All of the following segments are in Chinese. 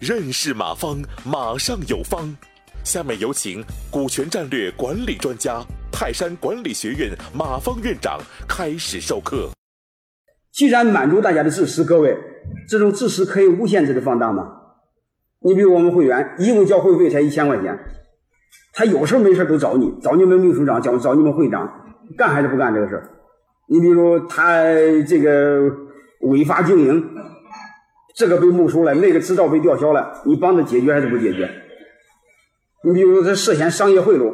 认识马方，马上有方。下面有请股权战略管理专家、泰山管理学院马方院长开始授课。既然满足大家的自私，各位，这种自私可以无限制的放大吗？你比如我们会员，一共交会费才一千块钱，他有事没事都找你，找你们秘书长，找找你们会长，干还是不干这个事儿？你比如他这个违法经营。这个被没收了，那个执照被吊销了，你帮他解决还是不解决？你比如他涉嫌商业贿赂，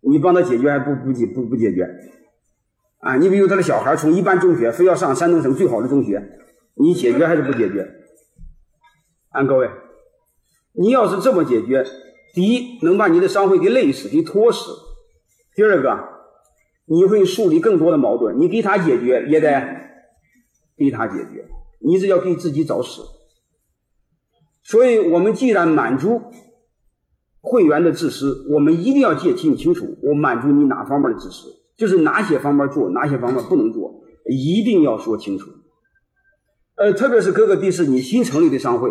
你帮他解决还不不解不不解决？啊，你比如他的小孩从一般中学非要上山东省最好的中学，你解决还是不解决？啊，各位，你要是这么解决，第一能把你的商会给累死给拖死；第二个，你会树立更多的矛盾，你给他解决也得给他解决。你这要给自己找死，所以我们既然满足会员的自私，我们一定要界定清楚，我满足你哪方面的自私，就是哪些方面做，哪些方面不能做，一定要说清楚。呃，特别是各个地市你新成立的商会，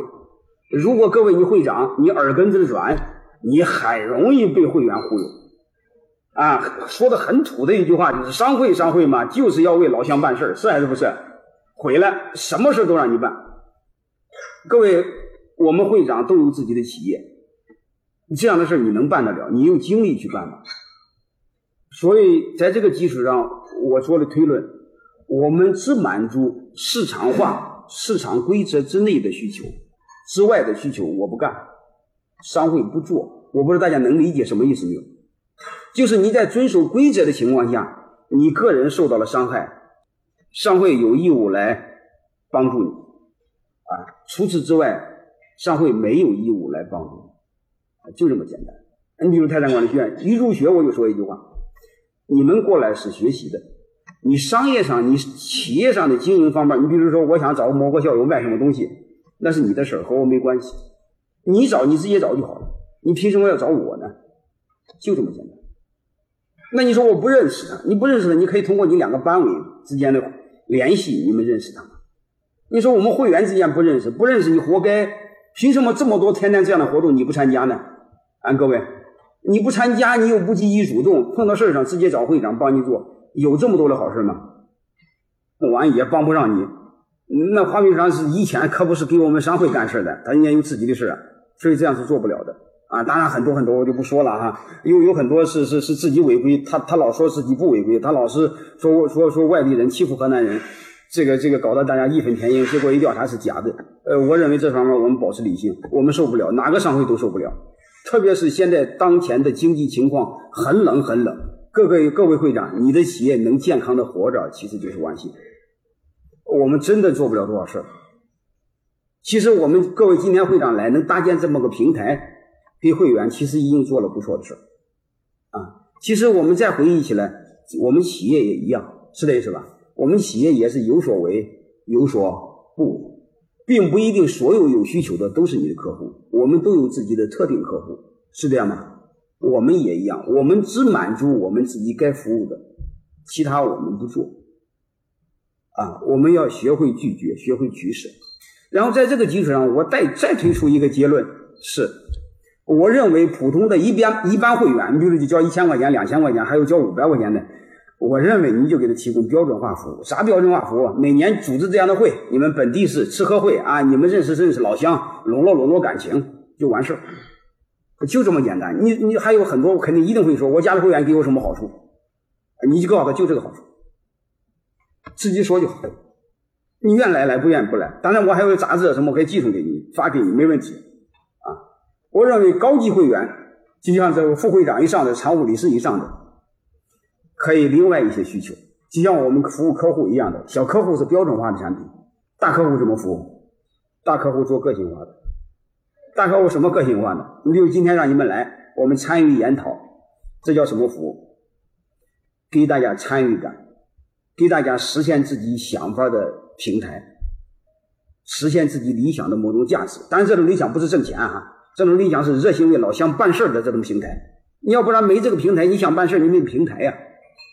如果各位你会长你耳根子软，你很容易被会员忽悠。啊，说的很土的一句话就是商会商会嘛，就是要为老乡办事是还是不是？回来，什么事都让你办。各位，我们会长都有自己的企业，这样的事你能办得了？你有精力去办吗？所以，在这个基础上，我做的推论：我们只满足市场化、市场规则之内的需求，之外的需求我不干，商会不做。我不知道大家能理解什么意思没有？就是你在遵守规则的情况下，你个人受到了伤害。商会有义务来帮助你，啊，除此之外，商会没有义务来帮助你，就这么简单。你比如泰山管理学院，一入学我就说一句话：你们过来是学习的，你商业上、你企业上的经营方面，你比如说我想找个某个校友卖什么东西，那是你的事儿，和我没关系。你找你自己找就好了，你凭什么要找我呢？就这么简单。那你说我不认识他，你不认识他，你可以通过你两个班委之间的。联系你们认识他吗？你说我们会员之间不认识，不认识你活该。凭什么这么多天天这样的活动你不参加呢？啊，各位，你不参加，你又不积极主动，碰到事儿上直接找会长帮你做，有这么多的好事吗？弄完也帮不上你。那华会长是以前可不是给我们商会干事的，他人家有自己的事啊，所以这样是做不了的啊。当然很多很多我就不说了哈，有有很多是是是自己违规，他他老说自己不违规，他老是说说说外地人欺负河南人。这个这个搞得大家义愤填膺，结果一调查是假的。呃，我认为这方面我们保持理性，我们受不了，哪个商会都受不了。特别是现在当前的经济情况很冷很冷，各个各位会长，你的企业能健康的活着，其实就是万幸。我们真的做不了多少事儿。其实我们各位今天会长来能搭建这么个平台给会员，其实已经做了不错的事儿。啊，其实我们再回忆起来，我们企业也一样，是这意思吧？我们企业也是有所为有所不为，并不一定所有有需求的都是你的客户，我们都有自己的特定客户，是这样吗？我们也一样，我们只满足我们自己该服务的，其他我们不做。啊，我们要学会拒绝，学会取舍。然后在这个基础上，我再再推出一个结论是：我认为普通的一般一般会员，你比如就交一千块钱、两千块钱，还有交五百块钱的。我认为你就给他提供标准化服务，啥标准化服务？每年组织这样的会，你们本地市吃喝会啊，你们认识认识老乡，笼络笼络感情就完事儿，就这么简单。你你还有很多，我肯定一定会说，我加入会员给我什么好处？你就告诉他就这个好处，自己说就好。你愿来来，不愿不来。当然我还有杂志什么可以寄送给你，发给你没问题。我认为高级会员，就像这个副会长以上的、常务理事以上的。可以另外一些需求，就像我们服务客户一样的，小客户是标准化的产品，大客户怎么服务？大客户做个性化的，大客户什么个性化的？你比如今天让你们来，我们参与研讨，这叫什么服务？给大家参与感，给大家实现自己想法的平台，实现自己理想的某种价值。但是这种理想不是挣钱啊，这种理想是热心为老乡办事的这种平台。你要不然没这个平台，你想办事你没有平台呀。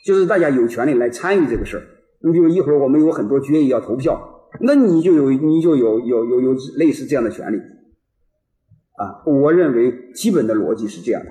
就是大家有权利来参与这个事儿，你比如一会儿我们有很多决议要投票，那你就有你就有有有有类似这样的权利。啊，我认为基本的逻辑是这样的。